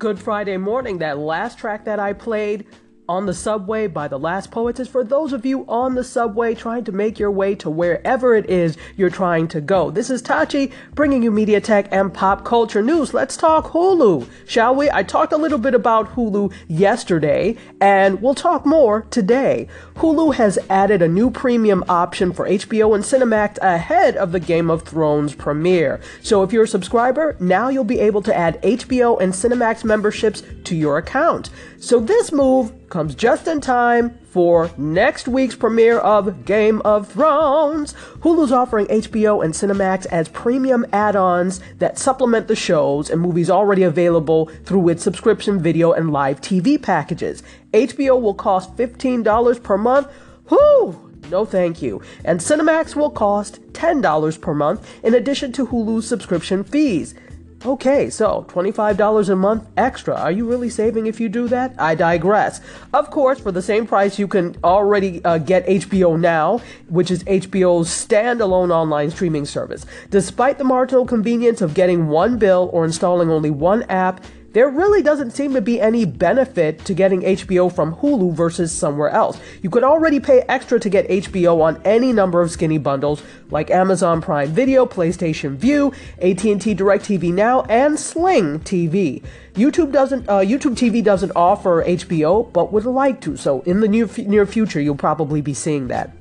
Good Friday morning, that last track that I played on the subway by the last poets is for those of you on the subway trying to make your way to wherever it is you're trying to go. This is Tachi bringing you media tech and pop culture news. Let's talk Hulu, shall we? I talked a little bit about Hulu yesterday and we'll talk more today. Hulu has added a new premium option for HBO and Cinemax ahead of the Game of Thrones premiere. So if you're a subscriber, now you'll be able to add HBO and Cinemax memberships to your account. So this move comes just in time for next week's premiere of Game of Thrones. Hulu's offering HBO and Cinemax as premium add ons that supplement the shows and movies already available through its subscription video and live TV packages. HBO will cost $15 per month. Whoo! No thank you. And Cinemax will cost $10 per month in addition to Hulu's subscription fees. Okay, so $25 a month extra. Are you really saving if you do that? I digress. Of course, for the same price, you can already uh, get HBO Now, which is HBO's standalone online streaming service. Despite the marginal convenience of getting one bill or installing only one app, there really doesn't seem to be any benefit to getting HBO from Hulu versus somewhere else. You could already pay extra to get HBO on any number of skinny bundles like Amazon Prime Video, PlayStation Vue, AT&T DirecTV Now, and Sling TV. YouTube doesn't uh, YouTube TV doesn't offer HBO, but would like to. So in the near near future, you'll probably be seeing that.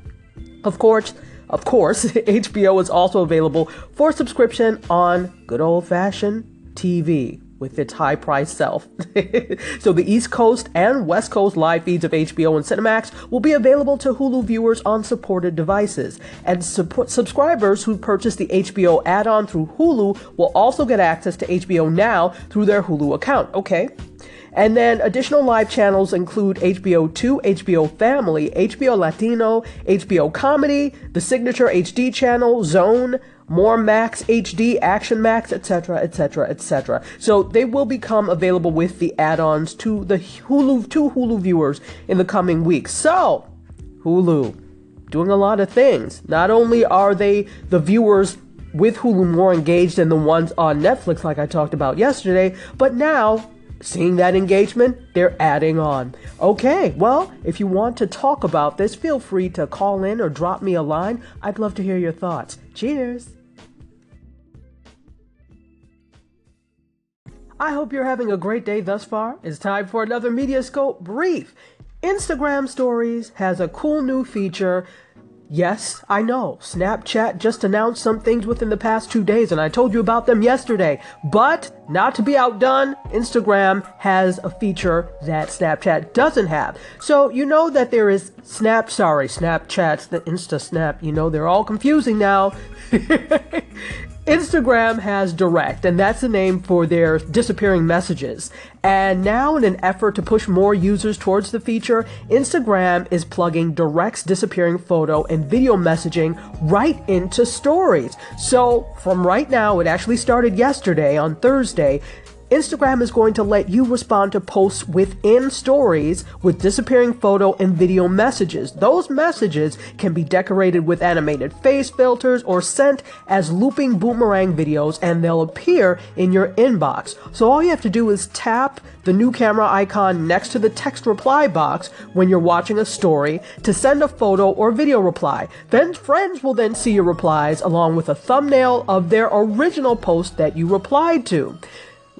Of course, of course, HBO is also available for subscription on good old-fashioned TV with its high priced self. so the East Coast and West Coast live feeds of HBO and Cinemax will be available to Hulu viewers on supported devices. And subscribers who purchase the HBO add-on through Hulu will also get access to HBO Now through their Hulu account. Okay. And then additional live channels include HBO 2, HBO Family, HBO Latino, HBO Comedy, the Signature HD channel, Zone, more Max HD, Action Max, etc., etc., etc. So they will become available with the add-ons to the Hulu to Hulu viewers in the coming weeks. So, Hulu doing a lot of things. Not only are they the viewers with Hulu more engaged than the ones on Netflix like I talked about yesterday, but now Seeing that engagement, they're adding on. Okay, well, if you want to talk about this, feel free to call in or drop me a line. I'd love to hear your thoughts. Cheers! I hope you're having a great day thus far. It's time for another Mediascope Brief. Instagram Stories has a cool new feature. Yes, I know, Snapchat just announced some things within the past two days, and I told you about them yesterday. But, not to be outdone, Instagram has a feature that Snapchat doesn't have. So, you know that there is Snap, sorry, Snapchat's the Insta Snap, you know, they're all confusing now. Instagram has Direct, and that's the name for their disappearing messages. And now, in an effort to push more users towards the feature, Instagram is plugging Direct's disappearing photo and video messaging right into stories. So, from right now, it actually started yesterday on Thursday. Instagram is going to let you respond to posts within stories with disappearing photo and video messages. Those messages can be decorated with animated face filters or sent as looping boomerang videos and they'll appear in your inbox. So all you have to do is tap the new camera icon next to the text reply box when you're watching a story to send a photo or video reply. Then friends will then see your replies along with a thumbnail of their original post that you replied to.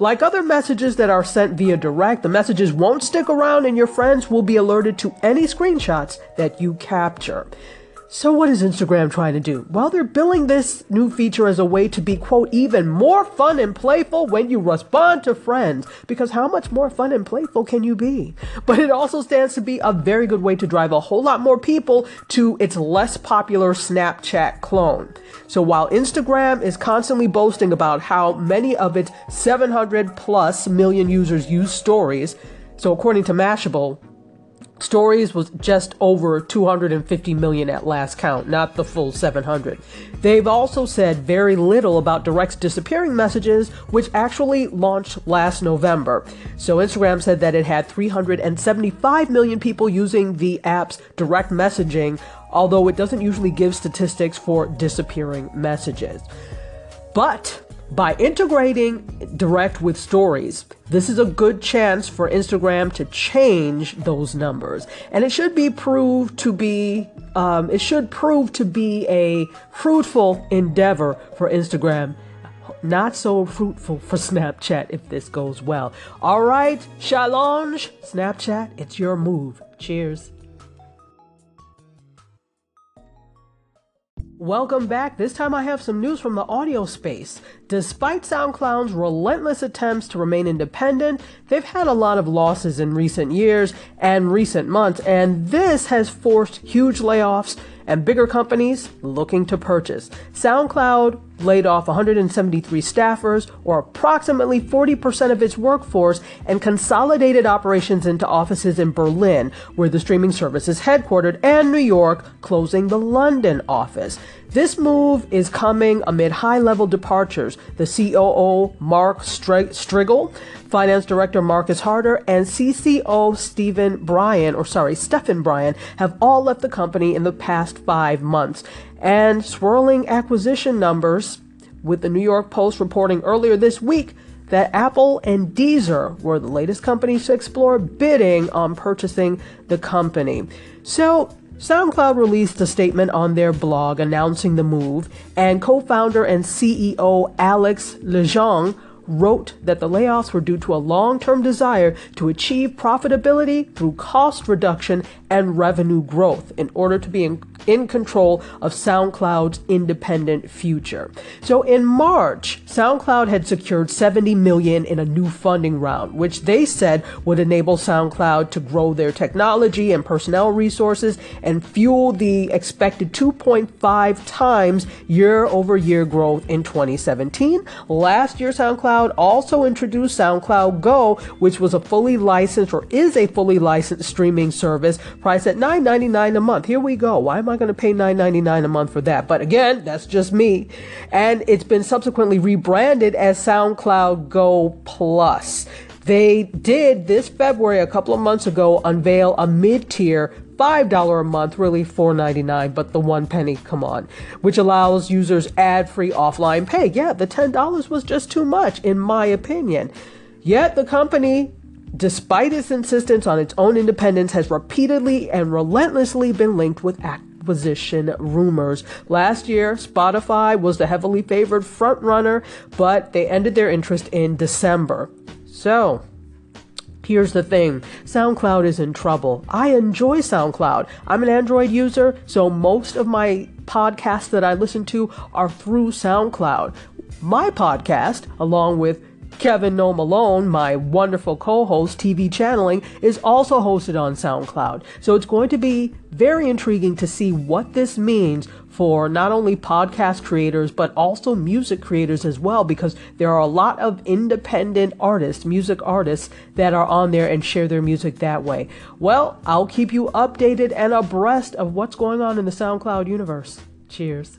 Like other messages that are sent via direct, the messages won't stick around and your friends will be alerted to any screenshots that you capture. So what is Instagram trying to do? Well, they're billing this new feature as a way to be, quote, even more fun and playful when you respond to friends. Because how much more fun and playful can you be? But it also stands to be a very good way to drive a whole lot more people to its less popular Snapchat clone. So while Instagram is constantly boasting about how many of its 700 plus million users use stories, so according to Mashable, Stories was just over 250 million at last count, not the full 700. They've also said very little about Direct's disappearing messages, which actually launched last November. So Instagram said that it had 375 million people using the app's direct messaging, although it doesn't usually give statistics for disappearing messages. But By integrating direct with stories, this is a good chance for Instagram to change those numbers. And it should be proved to be, um, it should prove to be a fruitful endeavor for Instagram. Not so fruitful for Snapchat if this goes well. All right, challenge, Snapchat, it's your move. Cheers. Welcome back. This time I have some news from the audio space. Despite SoundCloud's relentless attempts to remain independent, they've had a lot of losses in recent years and recent months, and this has forced huge layoffs and bigger companies looking to purchase. SoundCloud laid off 173 staffers, or approximately 40% of its workforce, and consolidated operations into offices in Berlin, where the streaming service is headquartered, and New York, closing the London office. This move is coming amid high level departures. The COO, Mark Strigl, Finance Director Marcus Harder, and CCO Stephen Bryan, or sorry, Stephen Bryan, have all left the company in the past five months and swirling acquisition numbers, with the New York Post reporting earlier this week that Apple and Deezer were the latest companies to explore bidding on purchasing the company. So, SoundCloud released a statement on their blog announcing the move, and co founder and CEO Alex Lejeune wrote that the layoffs were due to a long term desire to achieve profitability through cost reduction and revenue growth in order to be in, in, control of SoundCloud's independent future. So in March, SoundCloud had secured 70 million in a new funding round, which they said would enable SoundCloud to grow their technology and personnel resources and fuel the expected 2.5 times year over year growth in 2017. Last year, SoundCloud also introduced SoundCloud Go, which was a fully licensed or is a fully licensed streaming service priced at $9.99 a month. Here we go. Why am I going to pay $9.99 a month for that? But again, that's just me. And it's been subsequently rebranded as SoundCloud Go Plus. They did this February, a couple of months ago, unveil a mid tier $5 a month, really $4.99, but the one penny, come on, which allows users ad free offline pay. Yeah, the $10 was just too much, in my opinion. Yet the company despite its insistence on its own independence, has repeatedly and relentlessly been linked with acquisition rumors. Last year, Spotify was the heavily favored frontrunner, but they ended their interest in December. So, Here's the thing SoundCloud is in trouble. I enjoy SoundCloud. I'm an Android user, so most of my podcasts that I listen to are through SoundCloud. My podcast, along with Kevin No Malone, my wonderful co-host, TV channeling, is also hosted on SoundCloud. So it's going to be very intriguing to see what this means for not only podcast creators, but also music creators as well, because there are a lot of independent artists, music artists, that are on there and share their music that way. Well, I'll keep you updated and abreast of what's going on in the SoundCloud universe. Cheers.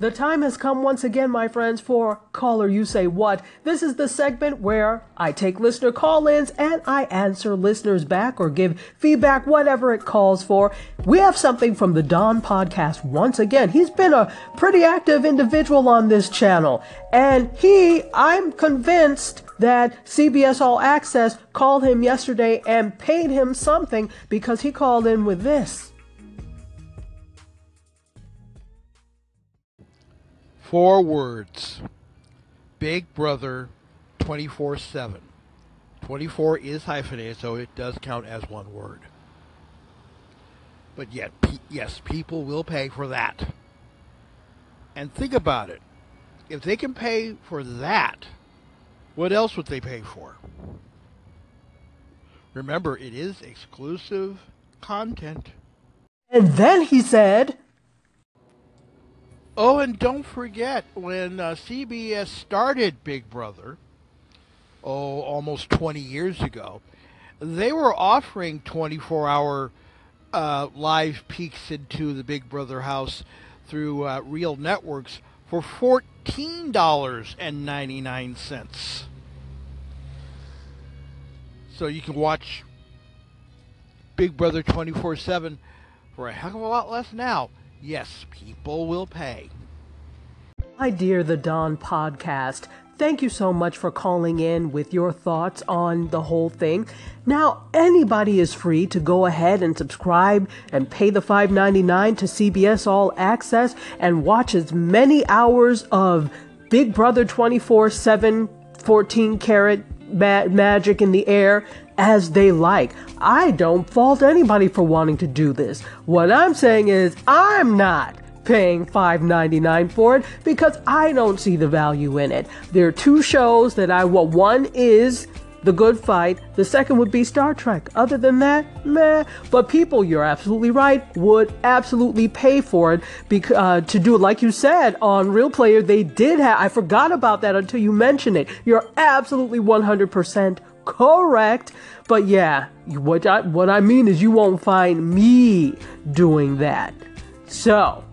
The time has come once again, my friends, for Caller You Say What. This is the segment where I take listener call ins and I answer listeners back or give feedback, whatever it calls for. We have something from the Don podcast once again. He's been a pretty active individual on this channel, and he, I'm convinced, that CBS All Access called him yesterday and paid him something because he called in with this. Four words. Big Brother 24 7. 24 is hyphenated, so it does count as one word. But yet, yes, people will pay for that. And think about it. If they can pay for that, what else would they pay for? Remember, it is exclusive content. And then he said, Oh, and don't forget when uh, CBS started Big Brother, oh, almost 20 years ago, they were offering 24 hour uh, live peeks into the Big Brother house through uh, real networks for $14.99. So you can watch Big Brother 24 7 for a heck of a lot less now Yes, people will pay. My dear The Don Podcast, thank you so much for calling in with your thoughts on the whole thing. Now, anybody is free to go ahead and subscribe and pay the $5.99 to CBS All Access and watch as many hours of Big Brother 24 7, 14 karat ma- magic in the air as they like. I don't fault anybody for wanting to do this. What I'm saying is, I'm not paying $5.99 for it because I don't see the value in it. There are two shows that I well one is the Good Fight. The second would be Star Trek. Other than that, meh. But people, you're absolutely right, would absolutely pay for it because uh, to do it. Like you said on Real Player, they did have. I forgot about that until you mentioned it. You're absolutely 100% correct. But yeah, what I, what I mean is you won't find me doing that. So,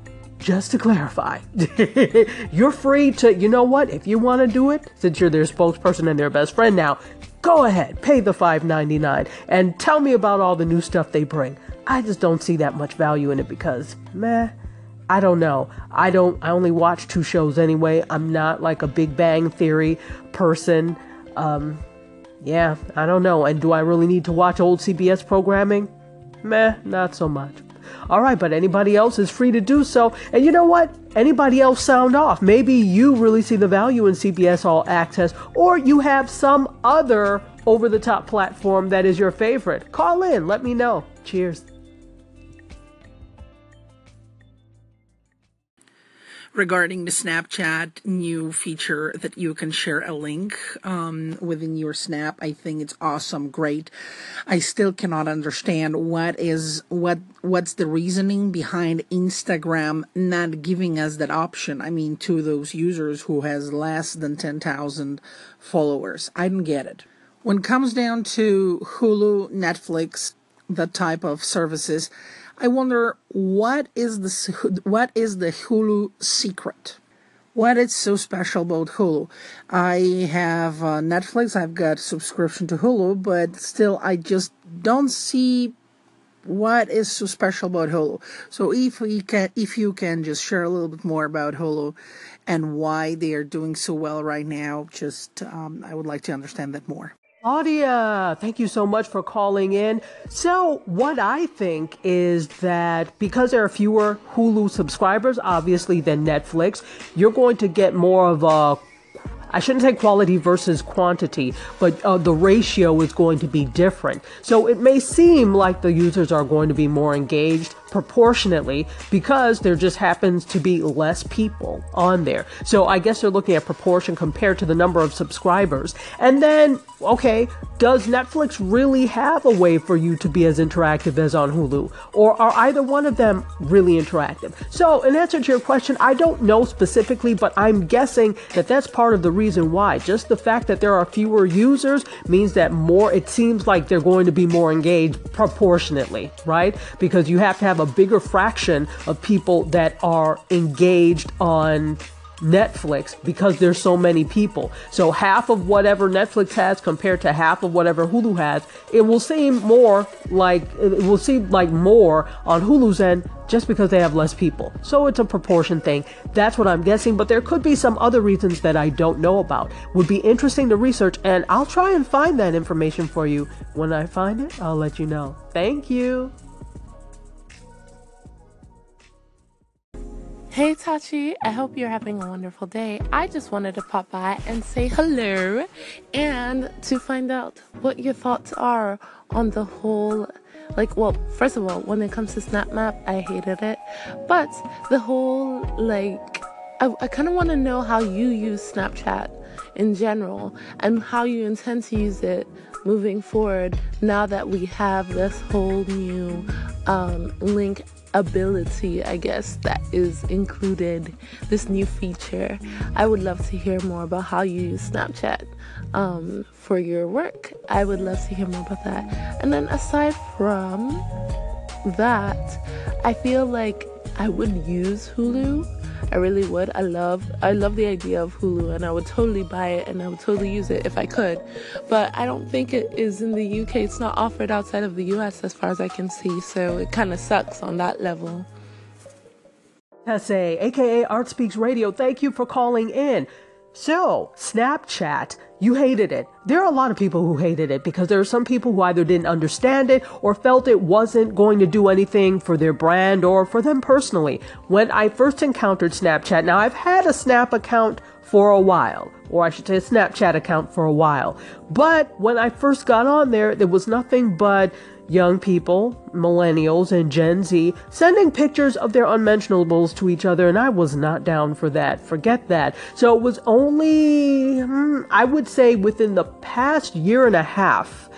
just to clarify, you're free to, you know what, if you want to do it, since you're their spokesperson and their best friend now, go ahead, pay the $5.99 and tell me about all the new stuff they bring. I just don't see that much value in it because, meh, I don't know. I don't, I only watch two shows anyway. I'm not like a Big Bang Theory person. Um, yeah, I don't know. And do I really need to watch old CBS programming? Meh, not so much. All right, but anybody else is free to do so. And you know what? Anybody else sound off. Maybe you really see the value in CBS All Access, or you have some other over the top platform that is your favorite. Call in, let me know. Cheers. Regarding the Snapchat new feature that you can share a link um, within your Snap. I think it's awesome, great. I still cannot understand what is what what's the reasoning behind Instagram not giving us that option. I mean, to those users who has less than ten thousand followers, I don't get it. When it comes down to Hulu, Netflix, the type of services. I wonder what is the what is the Hulu secret? What is so special about Hulu? I have uh, Netflix. I've got subscription to Hulu, but still, I just don't see what is so special about Hulu. So if you can, if you can just share a little bit more about Hulu and why they are doing so well right now, just um, I would like to understand that more. Claudia, thank you so much for calling in. So, what I think is that because there are fewer Hulu subscribers, obviously, than Netflix, you're going to get more of a I shouldn't say quality versus quantity, but uh, the ratio is going to be different. So it may seem like the users are going to be more engaged proportionately because there just happens to be less people on there. So I guess they're looking at proportion compared to the number of subscribers. And then, okay, does Netflix really have a way for you to be as interactive as on Hulu? Or are either one of them really interactive? So, in answer to your question, I don't know specifically, but I'm guessing that that's part of the reason why. Just the fact that there are fewer users means that more, it seems like they're going to be more engaged proportionately, right? Because you have to have a bigger fraction of people that are engaged on Netflix because there's so many people. So half of whatever Netflix has compared to half of whatever Hulu has, it will seem more like it will seem like more on Hulu's end just because they have less people. So it's a proportion thing. That's what I'm guessing, but there could be some other reasons that I don't know about. Would be interesting to research and I'll try and find that information for you. When I find it, I'll let you know. Thank you. Hey Tachi, I hope you're having a wonderful day. I just wanted to pop by and say hello and to find out what your thoughts are on the whole like well first of all when it comes to Snap Map, I hated it but the whole like I, I kind of want to know how you use Snapchat in general and how you intend to use it moving forward now that we have this whole new um, link ability, I guess, that is included, this new feature. I would love to hear more about how you use Snapchat um, for your work. I would love to hear more about that. And then aside from that, I feel like I would use Hulu I really would. I love I love the idea of Hulu and I would totally buy it and I would totally use it if I could. But I don't think it is in the UK. It's not offered outside of the US as far as I can see. So it kind of sucks on that level. Tesse, aka Art Speaks Radio, thank you for calling in. So, Snapchat, you hated it. There are a lot of people who hated it because there are some people who either didn't understand it or felt it wasn't going to do anything for their brand or for them personally. When I first encountered Snapchat, now I've had a Snap account for a while, or I should say a Snapchat account for a while, but when I first got on there, there was nothing but young people, millennials, and Gen Z sending pictures of their unmentionables to each other, and I was not down for that. Forget that. So it was only, hmm, I would say, within the past year and a half.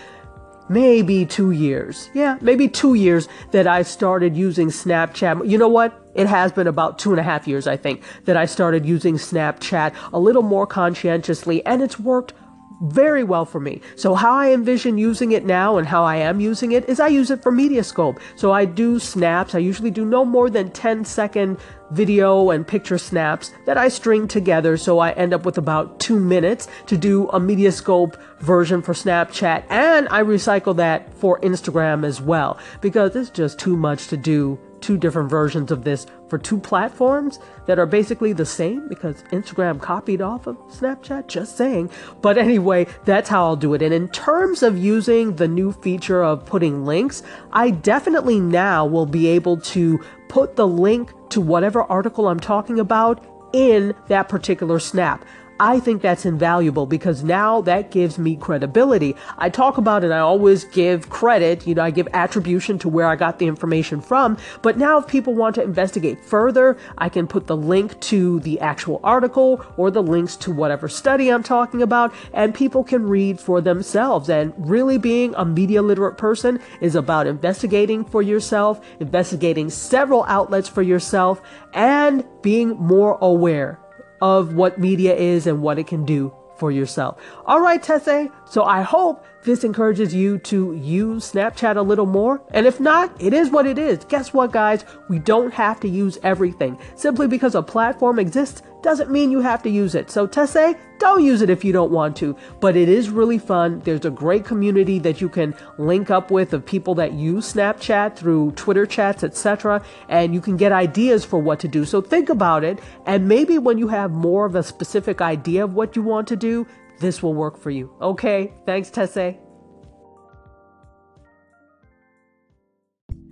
Maybe two years. Yeah, maybe two years that I started using Snapchat. You know what? It has been about two and a half years, I think, that I started using Snapchat a little more conscientiously, and it's worked very well for me. So how I envision using it now and how I am using it is I use it for Mediascope. So I do snaps. I usually do no more than 10 second video and picture snaps that I string together. So I end up with about two minutes to do a Mediascope version for Snapchat. And I recycle that for Instagram as well because it's just too much to do two different versions of this for two platforms that are basically the same because Instagram copied off of Snapchat, just saying. But anyway, that's how I'll do it. And in terms of using the new feature of putting links, I definitely now will be able to put the link to whatever article I'm talking about in that particular snap. I think that's invaluable because now that gives me credibility. I talk about it, I always give credit, you know, I give attribution to where I got the information from. But now if people want to investigate further, I can put the link to the actual article or the links to whatever study I'm talking about, and people can read for themselves. And really being a media literate person is about investigating for yourself, investigating several outlets for yourself, and being more aware of what media is and what it can do for yourself. All right, Tesse. So I hope this encourages you to use Snapchat a little more. And if not, it is what it is. Guess what, guys? We don't have to use everything. Simply because a platform exists doesn't mean you have to use it. So Tesse, don't use it if you don't want to, but it is really fun. There's a great community that you can link up with of people that use Snapchat through Twitter chats, etc., and you can get ideas for what to do. So think about it, and maybe when you have more of a specific idea of what you want to do, this will work for you. Okay? Thanks, Tesse.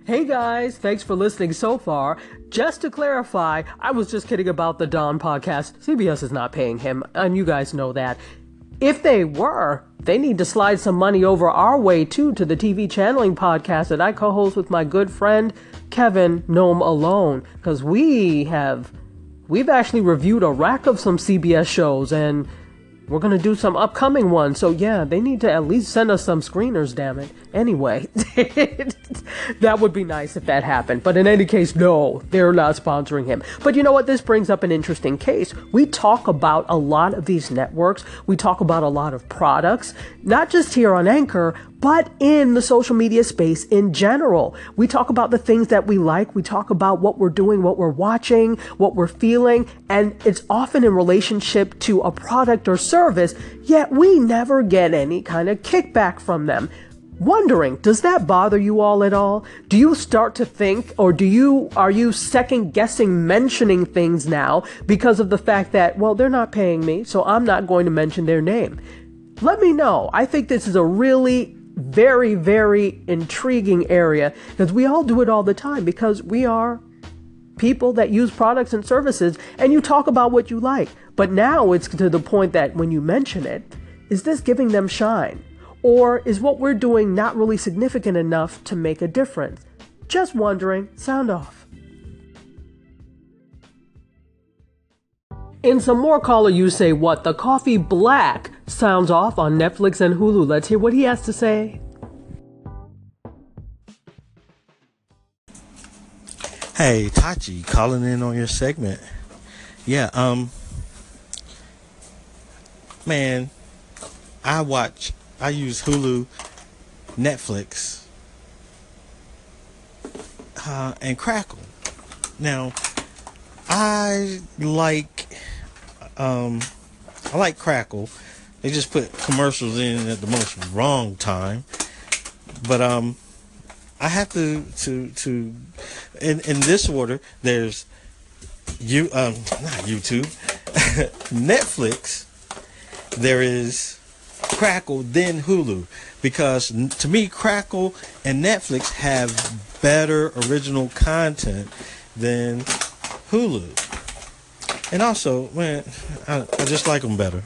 Hey guys, thanks for listening so far. Just to clarify, I was just kidding about the Don podcast. CBS is not paying him, and you guys know that. If they were, they need to slide some money over our way too to the TV channeling podcast that I co host with my good friend Kevin Gnome Alone. Because we have, we've actually reviewed a rack of some CBS shows and we're gonna do some upcoming ones, so yeah, they need to at least send us some screeners, damn it. Anyway, that would be nice if that happened. But in any case, no, they're not sponsoring him. But you know what? This brings up an interesting case. We talk about a lot of these networks, we talk about a lot of products, not just here on Anchor, but in the social media space in general. We talk about the things that we like. We talk about what we're doing, what we're watching, what we're feeling. And it's often in relationship to a product or service, yet we never get any kind of kickback from them. Wondering, does that bother you all at all? Do you start to think or do you are you second guessing mentioning things now because of the fact that well they're not paying me, so I'm not going to mention their name? Let me know. I think this is a really very, very intriguing area because we all do it all the time because we are people that use products and services and you talk about what you like. But now it's to the point that when you mention it, is this giving them shine? Or is what we're doing not really significant enough to make a difference? Just wondering, sound off. In some more caller, you say what? The coffee black sounds off on Netflix and Hulu. Let's hear what he has to say. Hey, Tachi, calling in on your segment. Yeah, um, man, I watch, I use Hulu, Netflix, uh, and Crackle. Now, I like, um, I like Crackle they just put commercials in at the most wrong time. But um, I have to to to in in this order. There's you um not YouTube, Netflix, there is Crackle, then Hulu. Because to me, Crackle and Netflix have better original content than Hulu. And also, man, I, I just like them better.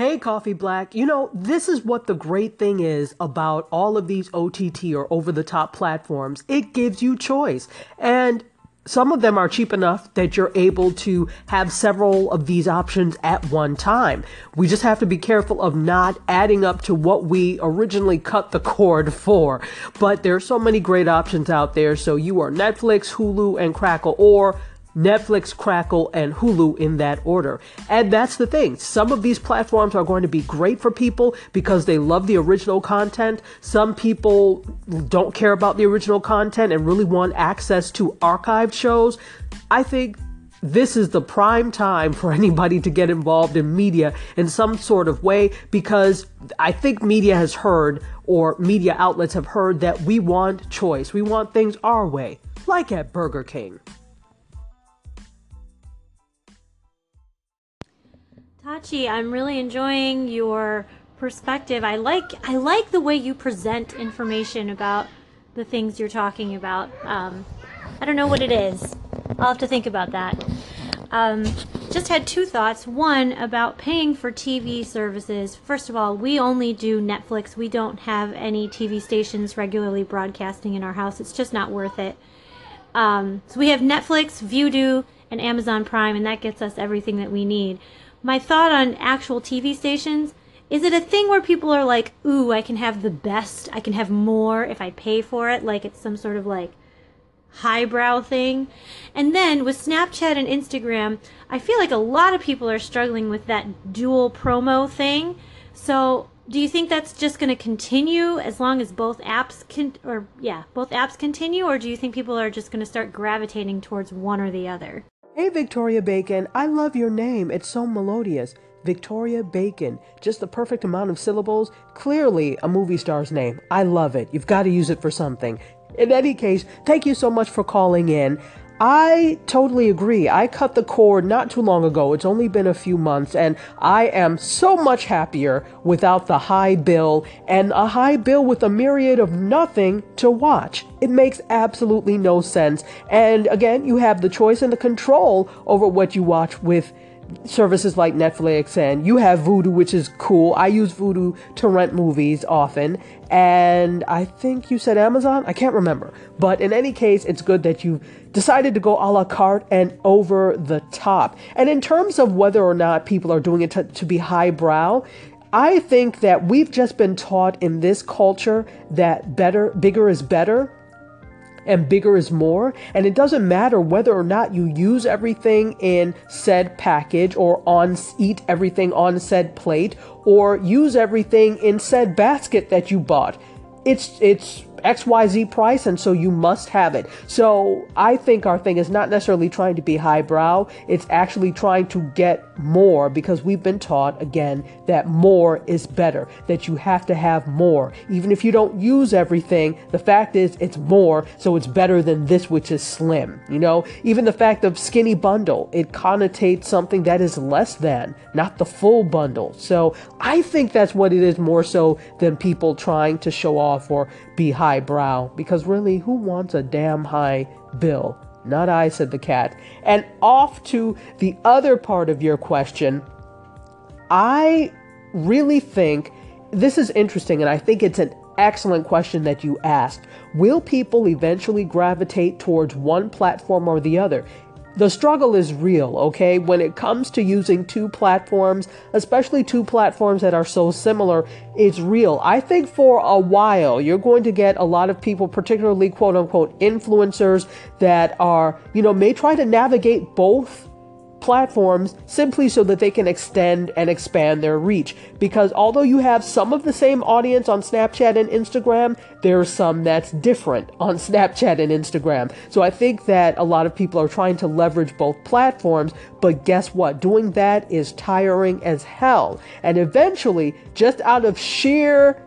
Hey, Coffee Black. You know, this is what the great thing is about all of these OTT or over the top platforms. It gives you choice. And some of them are cheap enough that you're able to have several of these options at one time. We just have to be careful of not adding up to what we originally cut the cord for. But there are so many great options out there. So you are Netflix, Hulu, and Crackle, or Netflix, Crackle, and Hulu in that order. And that's the thing. Some of these platforms are going to be great for people because they love the original content. Some people don't care about the original content and really want access to archived shows. I think this is the prime time for anybody to get involved in media in some sort of way because I think media has heard or media outlets have heard that we want choice. We want things our way, like at Burger King. Tachi, I'm really enjoying your perspective. I like I like the way you present information about the things you're talking about. Um, I don't know what it is. I'll have to think about that. Um, just had two thoughts. One about paying for TV services. First of all, we only do Netflix. We don't have any TV stations regularly broadcasting in our house. It's just not worth it. Um, so we have Netflix, Vudu, and Amazon Prime, and that gets us everything that we need my thought on actual TV stations is it a thing where people are like, ooh, I can have the best, I can have more if I pay for it? Like it's some sort of like highbrow thing. And then with Snapchat and Instagram, I feel like a lot of people are struggling with that dual promo thing. So do you think that's just going to continue as long as both apps can, or yeah, both apps continue? Or do you think people are just going to start gravitating towards one or the other? Hey, Victoria Bacon, I love your name. It's so melodious. Victoria Bacon. Just the perfect amount of syllables. Clearly a movie star's name. I love it. You've got to use it for something. In any case, thank you so much for calling in. I totally agree. I cut the cord not too long ago. It's only been a few months, and I am so much happier without the high bill and a high bill with a myriad of nothing to watch. It makes absolutely no sense. And again, you have the choice and the control over what you watch with services like Netflix and you have Vudu, which is cool. I use Vudu to rent movies often. And I think you said Amazon? I can't remember. But in any case, it's good that you decided to go a la carte and over the top. And in terms of whether or not people are doing it to, to be highbrow, I think that we've just been taught in this culture that better, bigger is better and bigger is more. And it doesn't matter whether or not you use everything in said package or on eat everything on said plate or use everything in said basket that you bought. It's it's XYZ price, and so you must have it. So I think our thing is not necessarily trying to be highbrow, it's actually trying to get more because we've been taught, again, that more is better, that you have to have more. Even if you don't use everything, the fact is it's more, so it's better than this, which is slim. You know, even the fact of skinny bundle, it connotates something that is less than, not the full bundle. So I think that's what it is more so than people trying to show off or be highbrow because really, who wants a damn high bill? Not I, said the cat. And off to the other part of your question. I really think this is interesting, and I think it's an excellent question that you asked. Will people eventually gravitate towards one platform or the other? The struggle is real, okay? When it comes to using two platforms, especially two platforms that are so similar, it's real. I think for a while, you're going to get a lot of people, particularly quote unquote influencers, that are, you know, may try to navigate both platforms simply so that they can extend and expand their reach. Because although you have some of the same audience on Snapchat and Instagram, there's some that's different on Snapchat and Instagram. So I think that a lot of people are trying to leverage both platforms, but guess what? Doing that is tiring as hell. And eventually, just out of sheer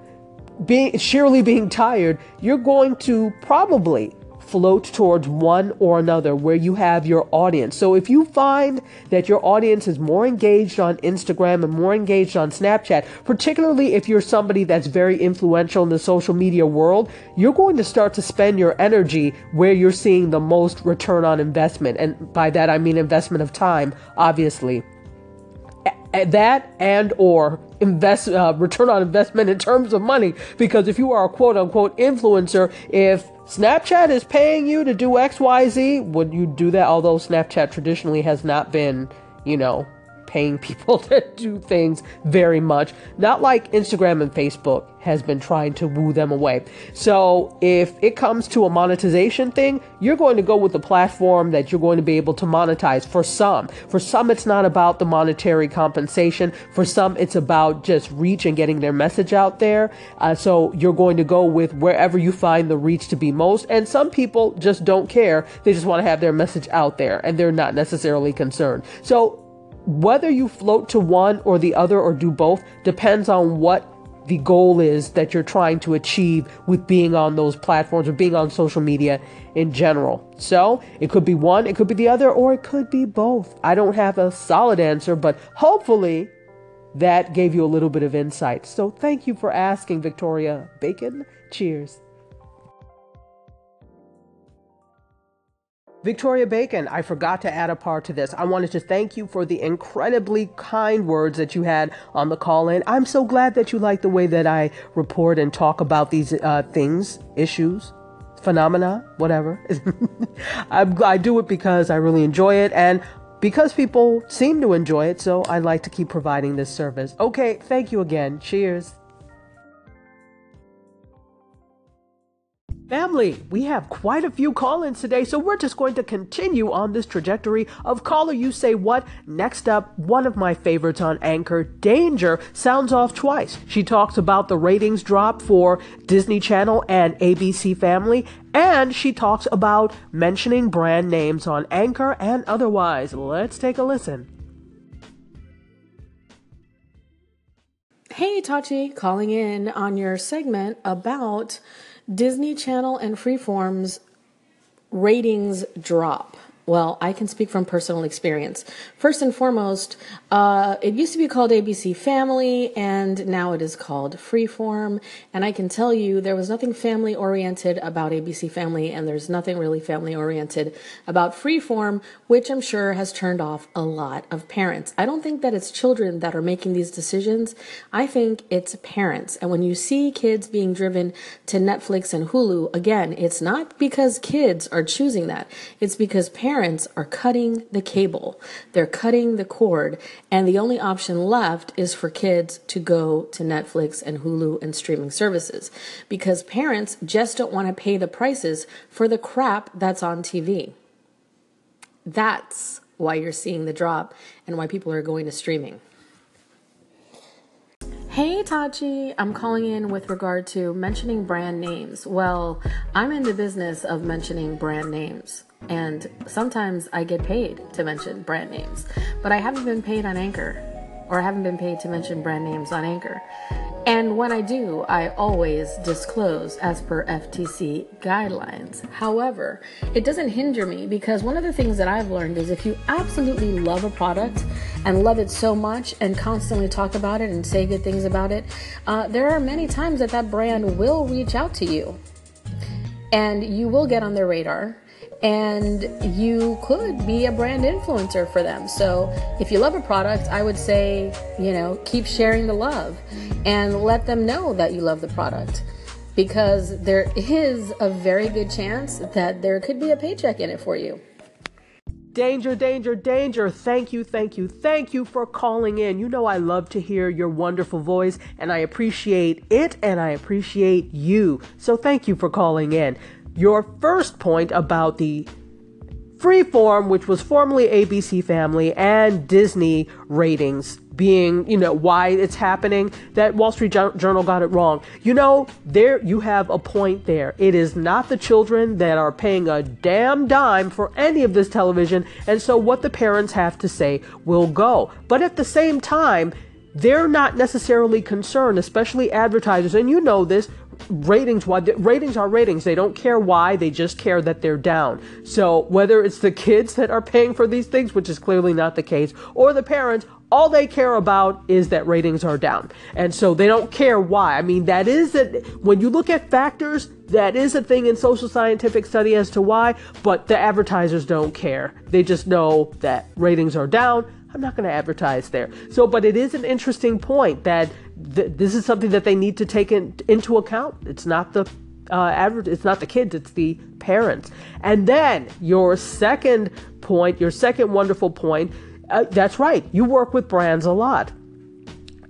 being sheerly being tired, you're going to probably float towards one or another where you have your audience. So if you find that your audience is more engaged on Instagram and more engaged on Snapchat, particularly if you're somebody that's very influential in the social media world, you're going to start to spend your energy where you're seeing the most return on investment. And by that I mean investment of time, obviously that and or invest uh, return on investment in terms of money. Because if you are a quote unquote influencer if snapchat is paying you to do xyz would you do that? Although snapchat traditionally has not been you know paying people to do things very much. Not like Instagram and Facebook has been trying to woo them away. So if it comes to a monetization thing, you're going to go with the platform that you're going to be able to monetize for some. For some, it's not about the monetary compensation. For some, it's about just reach and getting their message out there. Uh, so you're going to go with wherever you find the reach to be most. And some people just don't care. They just want to have their message out there and they're not necessarily concerned. So whether you float to one or the other or do both depends on what the goal is that you're trying to achieve with being on those platforms or being on social media in general. So it could be one, it could be the other, or it could be both. I don't have a solid answer, but hopefully that gave you a little bit of insight. So thank you for asking, Victoria Bacon. Cheers. Victoria Bacon, I forgot to add a part to this. I wanted to thank you for the incredibly kind words that you had on the call in. I'm so glad that you like the way that I report and talk about these uh, things, issues, phenomena, whatever. I do it because I really enjoy it and because people seem to enjoy it, so I like to keep providing this service. Okay, thank you again. Cheers. Family, we have quite a few call ins today, so we're just going to continue on this trajectory of caller you say what. Next up, one of my favorites on Anchor, Danger, sounds off twice. She talks about the ratings drop for Disney Channel and ABC Family, and she talks about mentioning brand names on Anchor and otherwise. Let's take a listen. Hey, Tachi, calling in on your segment about Disney Channel and Freeform's ratings drop. Well, I can speak from personal experience. First and foremost, uh, it used to be called ABC Family, and now it is called Freeform. And I can tell you there was nothing family oriented about ABC Family, and there's nothing really family oriented about Freeform, which I'm sure has turned off a lot of parents. I don't think that it's children that are making these decisions. I think it's parents. And when you see kids being driven to Netflix and Hulu, again, it's not because kids are choosing that, it's because parents parents are cutting the cable, they're cutting the cord, and the only option left is for kids to go to Netflix and Hulu and streaming services because parents just don't want to pay the prices for the crap that's on TV. That's why you're seeing the drop and why people are going to streaming. Hey Tachi, I'm calling in with regard to mentioning brand names. Well, I'm in the business of mentioning brand names. And sometimes I get paid to mention brand names, but I haven't been paid on Anchor or I haven't been paid to mention brand names on Anchor. And when I do, I always disclose as per FTC guidelines. However, it doesn't hinder me because one of the things that I've learned is if you absolutely love a product and love it so much and constantly talk about it and say good things about it, uh, there are many times that that brand will reach out to you and you will get on their radar and you could be a brand influencer for them. So if you love a product, I would say, you know, keep sharing the love and let them know that you love the product because there is a very good chance that there could be a paycheck in it for you. Danger, danger, danger. Thank you, thank you, thank you for calling in. You know, I love to hear your wonderful voice, and I appreciate it and I appreciate you. So, thank you for calling in your first point about the Freeform, which was formerly ABC Family, and Disney ratings being, you know, why it's happening, that Wall Street Journal got it wrong. You know, there you have a point there. It is not the children that are paying a damn dime for any of this television, and so what the parents have to say will go. But at the same time, they're not necessarily concerned, especially advertisers, and you know this. Ratings, why ratings are ratings. They don't care why. They just care that they're down. So whether it's the kids that are paying for these things, which is clearly not the case, or the parents, all they care about is that ratings are down. And so they don't care why. I mean, that is it. When you look at factors, that is a thing in social scientific study as to why, but the advertisers don't care. They just know that ratings are down. I'm not going to advertise there. So, but it is an interesting point that th- this is something that they need to take in, into account. It's not the uh, adver- it's not the kids, it's the parents. And then your second point, your second wonderful point uh, that's right. You work with brands a lot.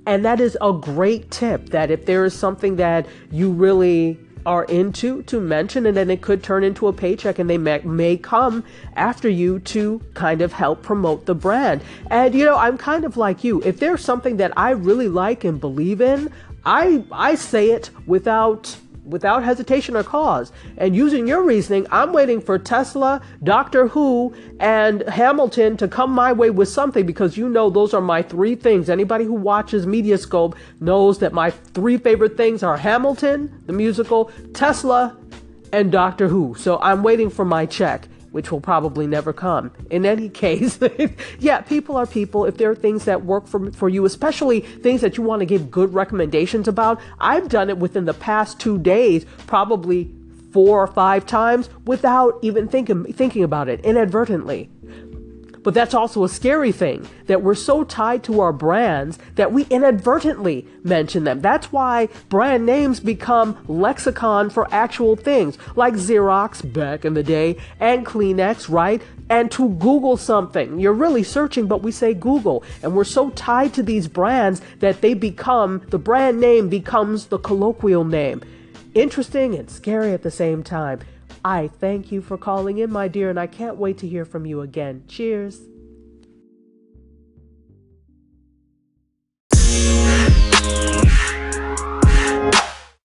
And that is a great tip that if there is something that you really are into to mention and then it could turn into a paycheck and they may, may come after you to kind of help promote the brand. And you know, I'm kind of like you. If there's something that I really like and believe in, I I say it without without hesitation or cause. And using your reasoning, I'm waiting for Tesla, Doctor Who, and Hamilton to come my way with something because you know those are my three things. Anybody who watches Mediascope knows that my three favorite things are Hamilton, the musical, Tesla, and Doctor Who. So I'm waiting for my check which will probably never come. In any case, yeah, people are people. If there are things that work for, for you, especially things that you want to give good recommendations about, I've done it within the past two days, probably four or five times without even thinking, thinking about it inadvertently. But that's also a scary thing that we're so tied to our brands that we inadvertently mention them. That's why brand names become lexicon for actual things like Xerox back in the day and Kleenex, right? And to Google something, you're really searching, but we say Google. And we're so tied to these brands that they become, the brand name becomes the colloquial name. Interesting and scary at the same time. I thank you for calling in, my dear, and I can't wait to hear from you again. Cheers.